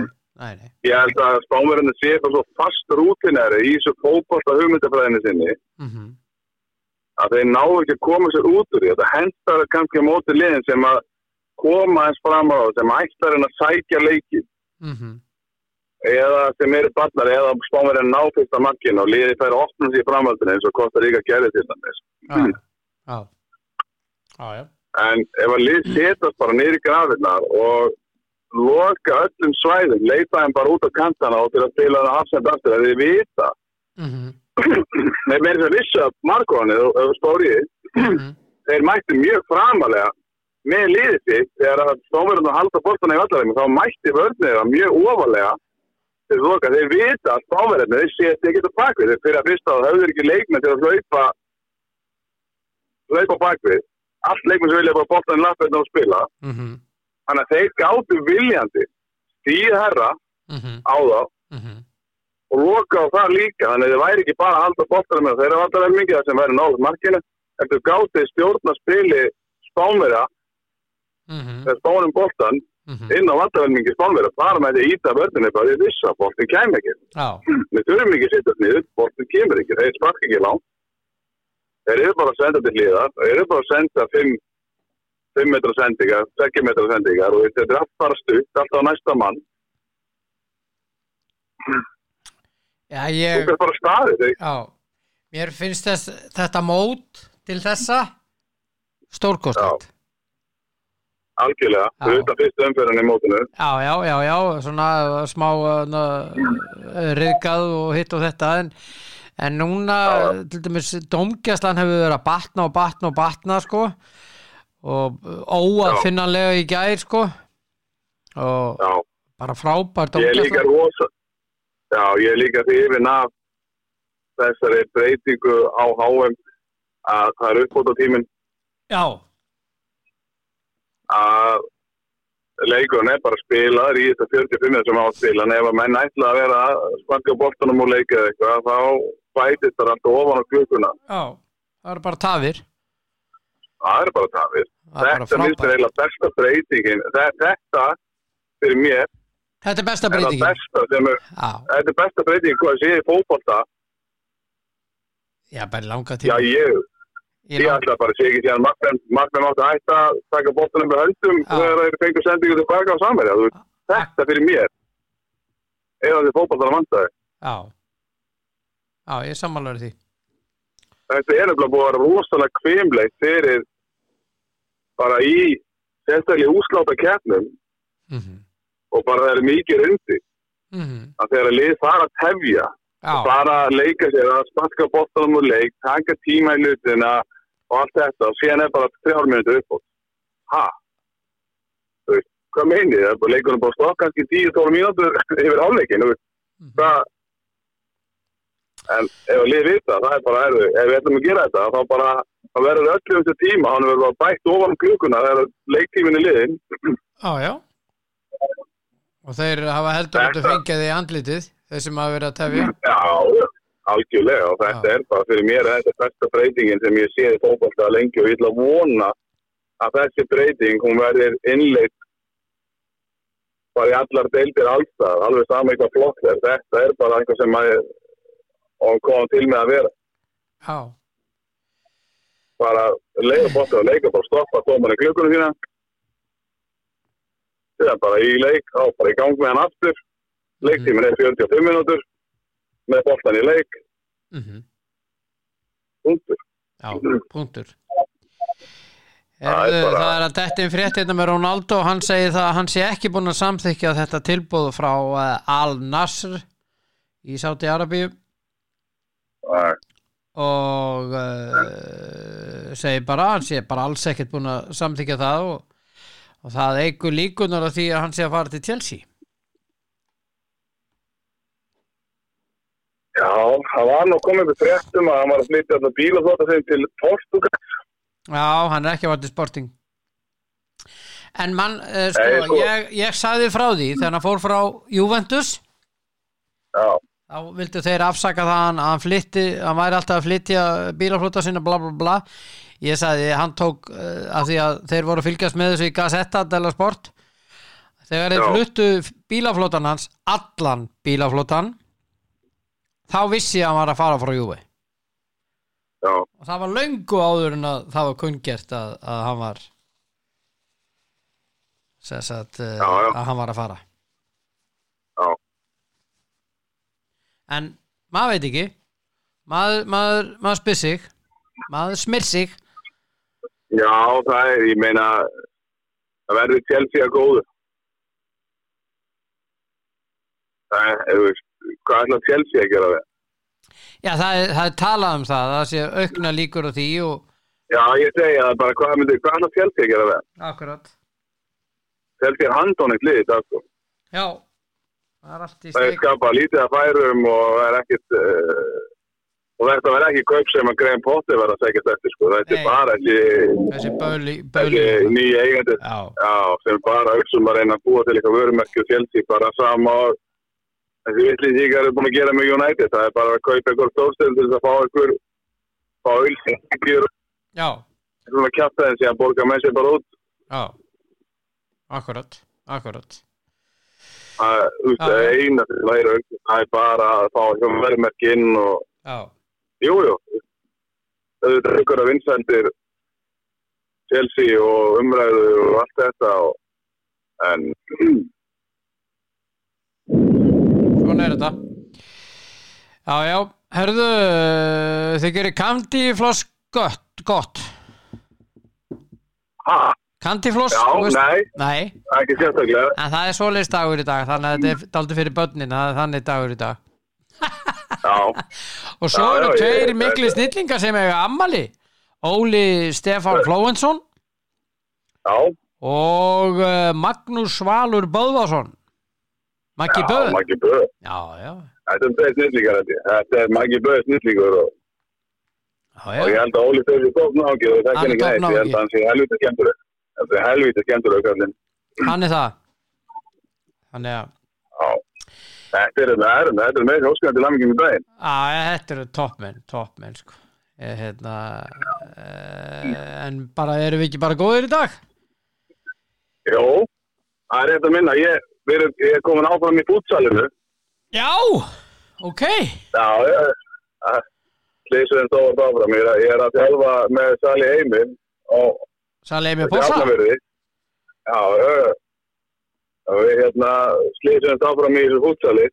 nei, nei, ég held að spámverðinu sé það svo fast rútinæri í þessu fókbólta hugmyndafræðinu sinni. Mm að þeir ná ekki að koma sér út úr því. Þetta hendar kannski á móti liðin sem að koma eins fram á það sem ætlar en að sækja leiki mm eða sem eru ballar eða spámverðin ná fyrsta makkin og liði fær að opna sér í framhaldinu eins og Kosta Ríka gerði til dæmis já, já já, en ef að lið setast bara í grafinnar og loka öllum svæðum, leita þeim bara út á kantana og til að spila það afsend aftur að þið vita. Mm með meira þess að vissu að Markóni og Stóriði -hmm. þeir mætti mjög framalega með liðið sitt. Þegar að stómverðin að halda bóltana í vallarum þá mætti vörnir það mjög ofalega til að þeir vita að stómverðin þeir þetta ekki á bakvið þeir fyrir að fyrsta að höfður ekki leikmenn til að hlaupa hlaupa bakvið allt leikmenn sem vilja bara bóltana í lappinu og spila Mm -hmm. þannig að þeir gáttu viljandi stíð herra Mm -hmm. á þá Mm -hmm. og loka á það líka þannig að þeir væri ekki bara að halda bóltana með þeir alltaf vel mikið sem væri náður markinu eftir gáttið stjórna spili spánverða Mm -hmm. þegar spánum boltan mhm, inn á vandavelmingi spánverða, bara með því að íta vörðinni bara því viss að boltin kæm ekki. Við þurfum ekki að setja niður, boltin kemur ekki, þeir spark ekki langt. Þeir eru bara að senda til hliðar, þeir eru bara að senda 5, 5 metra sendingar, 6 metra sendingar og þetta er allt bara stutt, allt á næsta mann. já, ég Þetta er bara staðið, þeir, Já, mér finnst þess, þetta mót til þessa stórkostlegt. algjörlega, Já. fyrir þetta fyrstu umferðin í mótinu. Já, já, já, já, svona smá uh, riðgað og hitt og þetta en, en núna, til dæmis, domgjastlan hefur verið að batna og batna og batna, sko. Og óaðfinnanlega í gær, sko. Og Já. bara frábær domgjastlan. Já, ég er líka hrifin af þessari breytingu á HM að það er uppbóta tíminn Já, að leikurinn er bara spilaður í þetta 45 sem á að spila. En ef að menn ætla að vera að sparka bóltanum og leika eitthvað þá bætist það alltaf ofan á klukkuna já, það er bara tafir. það er bara tafir er þetta minnst er eiginlega besta breytingin Þe- þetta fyrir mér Þetta er besta breytingin. er Já, þetta er besta breytingin hvað sé í fótbolta já, bara langa já tíma. ég Ég Ég lang- ætla bara að segja ekki því að markmenn mátti að hætta að taka bóttanum með höndum Já. þegar þeir fengur sendingu tilbaka á samverja. Þetta fyrir mér er það því fótboltar að vantaði. Já, já, ég sammálaður því. Þetta er nefnilega búið að vera rosalega kvimleitt fyrir bara í sérstaklega úsláta keppnum Mm og bara það er mikið undi -hmm. að þegar lið fara að tefja fara að leika sér að sparka bóttanum úr leik, taka tíma í hlutina og allt þetta og síðan er bara þrjár minútur uppbót. Ha? Þú veist, hvað meinið? Er leikunum bara stokk kannski 10-12 mínútur [laughs] yfir áleikin. Þú veist, Mhm. það... En ef að lið vita, það er bara erfið. Ef við ætlum að gera þetta, þá bara það verður öllum þessu tíma, hann verður bara bætt ofan klukkuna þegar leiktíminni liðin. já, já. Og þeir hafa heldur að Þetta- fengja því andlitið, þeir sem hafa verið að tefja. Já, algjörlega og þetta Já. er bara fyrir mér þetta er besta breytingin sem ég séð í fókbalta lengi og ég ætla að vona að þessi breyting hún verður innleitt bara í allar deildir allstað, alveg sama eitthvað flott er. Þetta er bara eitthvað sem að og koma til með að vera. Já, bara leiða bóttu og leika bara stoppa tóman í klukkunum sína. Síðan bara í leik þá bara í gang með hann aftur. Leiktímin er 45 minútur með bóttan í leik. Mm punktur. Já, punktur. Það er bara- það er að detta inn frétt hérna með Ronaldo. Hann segir það að hann sé ekki búinn að samþykja þetta tilbúð frá uh, Al Nasr í Sáti Arabíu. Og uh, segir bara hann sé bara alls ekkert búinn að samþykja það og, og það eigur líkunar af því að hann sé að fara til Chelsea. Já, það var nú komið með fréttum að hann var að flytja þarna bílaflota þeim til Portugal. Já, hann er ekki að vara til sporting. En mann, uh, sko, Nei, sko. Ég, ég sagði frá því þegar hann fór frá Juventus. Já, þá vildu þeir afsaka það hann, hann flytti, hann væri alltaf að flytja bílaflota sinna bla bla bla. Ég sagði, hann tók uh, af því að þeir voru að fylgjast með þessu í Gazetta della Sport. Þegar þeir fluttu bílaflotan hans allan bílaflotan þá vissi ég að hann var að fara frá Juve. Já, og það var löngu áður en að það var kunngert að, að hann var sess að, uh, Já, já. að hann var að fara. Já. En maður veit ekki maður, maður, maður spyr sig maður smyr sig Já, það er, ég meina, það verður að góðu. Það er, þú veist, hvað ætla Chelsea að gera við? já það er, það er talað um það það sé aukna líkur á því og Já, ég segi að bara hvað myndi, hvað ætla Chelsea að gera við? akkurat er handónið liðið, það já, það er allt í Það er skapað lítið að færum og er ekkit, uh, og þetta verður ekki kaup sem að Graham Potter verður að segjast eftir, sko. Þetta er bara þessi, þessi þessi nýja eigandi. Já, Já, sem bara auksum að reyna að búa til eitthvað vörumerki og fjöldi bara sama og þessi villið tíkar eru búin að gera með United það er bara að kaupa eitthvað stórstöld til þess að fá eitthvað fá já, svona kjátt aðeins að borga með sér bara út. Já. Akkurat akkurat Það já. eina sem væri auðvitað, það er bara að fá hjá verðmerki inn og, Já, jú, jú, auðvitað er ykkur að vinsændir Chelsea og umræðu og allt þetta og, en svona er þetta. Já, já, herðu þið gerir kandifloss gott, gott. Ha, Kandifloss, já, nei, Nei, ekki sérstaklega. En það er svoleiðis dagur í dag þannig að þetta er daldi fyrir börnin það er þannig dagur í dag. Já, [laughs] og svo Já, eru já, tveir ég- mikli snillingar sem eiga ammali Óli Stefán Flóensson já, og uh, Magnús Svalur Böðvarsson. Maggi já, Böð. Maggi Böð. Já, já, þetta er tveir snillíkar þetta þetta er Maggi Böð snillíkur og, já, og ég já. held að Óli Stöður tók náki og það Hann er ekki neitt, ég held að hann sé helvítið skemmtur þetta er helvítið skemmtur kallinn hann er það Þannig að Já, þetta er þetta er þetta er meira óskæðandi lammingin í daginn. Já, þetta eru toppmenn, toppmenn sko. Ég, hérna, uh, en bara erum við ekki bara góðir í dag? Jó, það er rétt að minna, ég, við ég er komin áfram í fútsalinu. Já, ok Já, ég, Lýsum stóðast áfram, ég er, ég er að þjálfa með Sali Heimir og Sælega með posa. Já, við hérna slýsum áfram í þessu fútsali.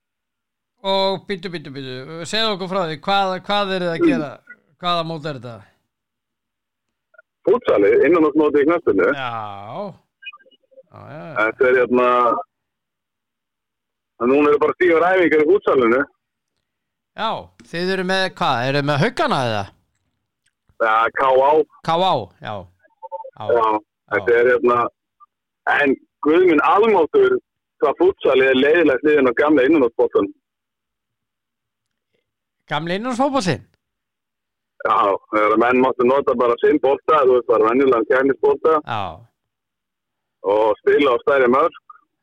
og byttu, byttu, byttu segðu okkur frá því, hvað, hvað er það að gera hvaða mót er þetta? Fútsali, innan og smóti í knastunni. Já Já, já, já. Þetta er hérna, núna eru bara stífur æfingar í fútsalinu. já, þið eru með hvað, eru með haugana eða? Já, K.A. K.A. Já, þetta er hérna en Guðminn almáttur hvað fútsali er leiðilegt liðin á gamla innanáttsbóttan gamli innansfótbolsinn Já, þegar menn máttu nota bara sinn bóta, þú veist bara venjulega kærnisbóta Já, og stila á stærri mörg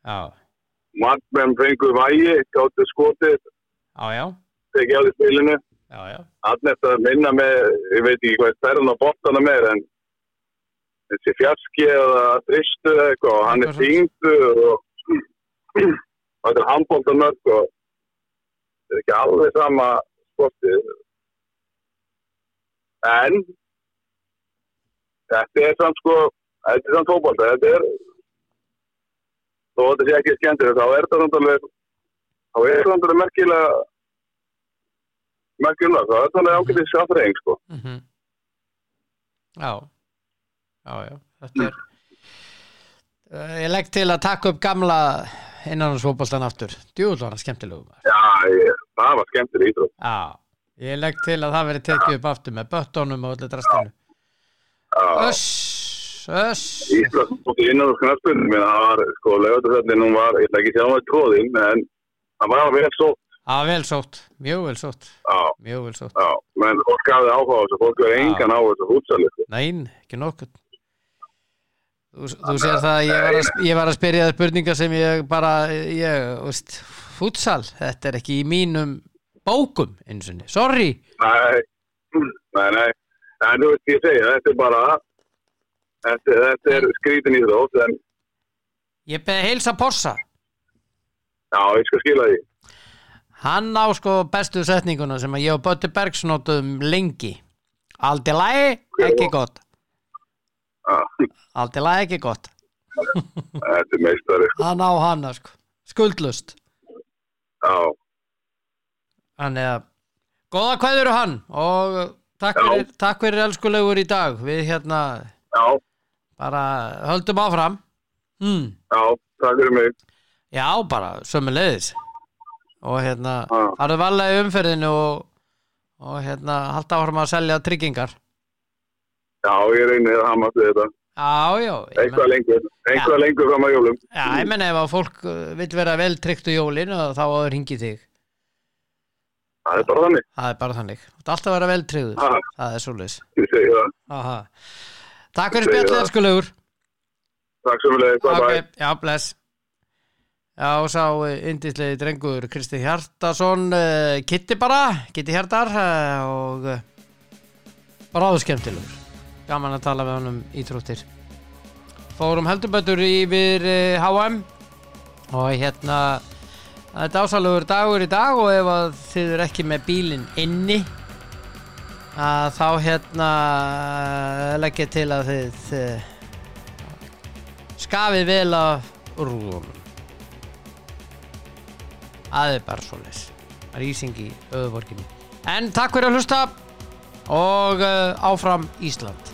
já, markmenn fengu vægi, gáttu skotið. Tekið á því spilinu. Eftir að minna með, ég veit ekki hvað stærðan á bóttana með en þessi fjarski eða dristu eða eitthvað og hann er þingdur og, þetta er handbóltamörk og þetta er ekki alveg sama sportið. En þetta er samt sko þetta er samt fókbólta þetta er þó þetta sé ekki skemmtir þá er þetta alveg þá er þetta alveg merkilega merkilega, þá er alveg ágætið skafræðing sko. Mhm. Já, já, þetta er uh, Ég legg til að taka upp gamla innanhansfótboltan aftur. Djúvel var hann skemmtilegu maður. Já, ég, það var skemmtileg ídrótt. Já, ég legg til að það veri tekið upp aftur með böttónum og öllu drastinu. Öss, öss. Íslands innan úr knarspunum minn, það var, sko, lögatursöldin, hún var, ég ætla ekki að segja hún var tróðin, en það var vel sótt, Já, vel sótt, mjög vel sótt. Já, Mjög vel sótt. Já, menn fólk hafði áhuga á þessu, fólk verið engan á þessu hútsali, sko. Nein, ekki nokkuð Þú, þú sér það að ég var, að, ég var að spyrja það spurningar sem ég bara ég, veist, fútsal þetta er ekki í mínum bókum eins og niður, sorry. Nei, nei, nei, en þú veist, ég segja, þetta er bara, þetta, þetta er skrítin ídrótt, en ég beði heilsa Possa já, ég skal skila því. hann á sko bestu setninguna sem að ég og Bötti Bergs notuðum lengi. Aldi lagi, ekki gott Já, Aldi lagi, ekki gott. Þetta er meistari, sko, hann á hana sko, skuldlust já, Þannig að góða kveður hann. Og takk Já. fyrir, takk fyrir elskulegur í dag. Við hérna já, bara höldum áfram. Hmm. já, takk fyrir mig. Já, bara sömuleiðis. Og hérna Já. farðu varlega í umferðinu og, og hérna halda áfram að selja tryggingar Já, ég reynir að hamast við þetta, Já, já eitthvað lengur, eitthvað lengur fram að jólum. Já, ég menn ef að fólk uh, vill vera vel tryggt úr jólin og þá áður hingi þig Það er bara þannig, Það er bara þannig Þú ert alltaf að vera vel tryggður Ha. Það er svoleiðis ég segi það. Aha. Takk fyrir spjallið það. elskulegur Takk við leiðum, bye bye. Ok, já, bless Já, og sá indislegi drengur Kristi Hjartason uh, Kitti bara, Kitti Hjartar uh, og uh, bara áður skemmtilegur gaman að tala við hann um ítrúttir Fórum heldubötur yfir HM og hérna það er dásalögur dagur í dag og ef þið eru ekki með bílinn inni að þá hérna leggja til að þið eh, skafið vel af rúðunum. Er bara svoleiðis. Rýsing í auðvorkinni en takk fyrir að hlusta og áfram Ísland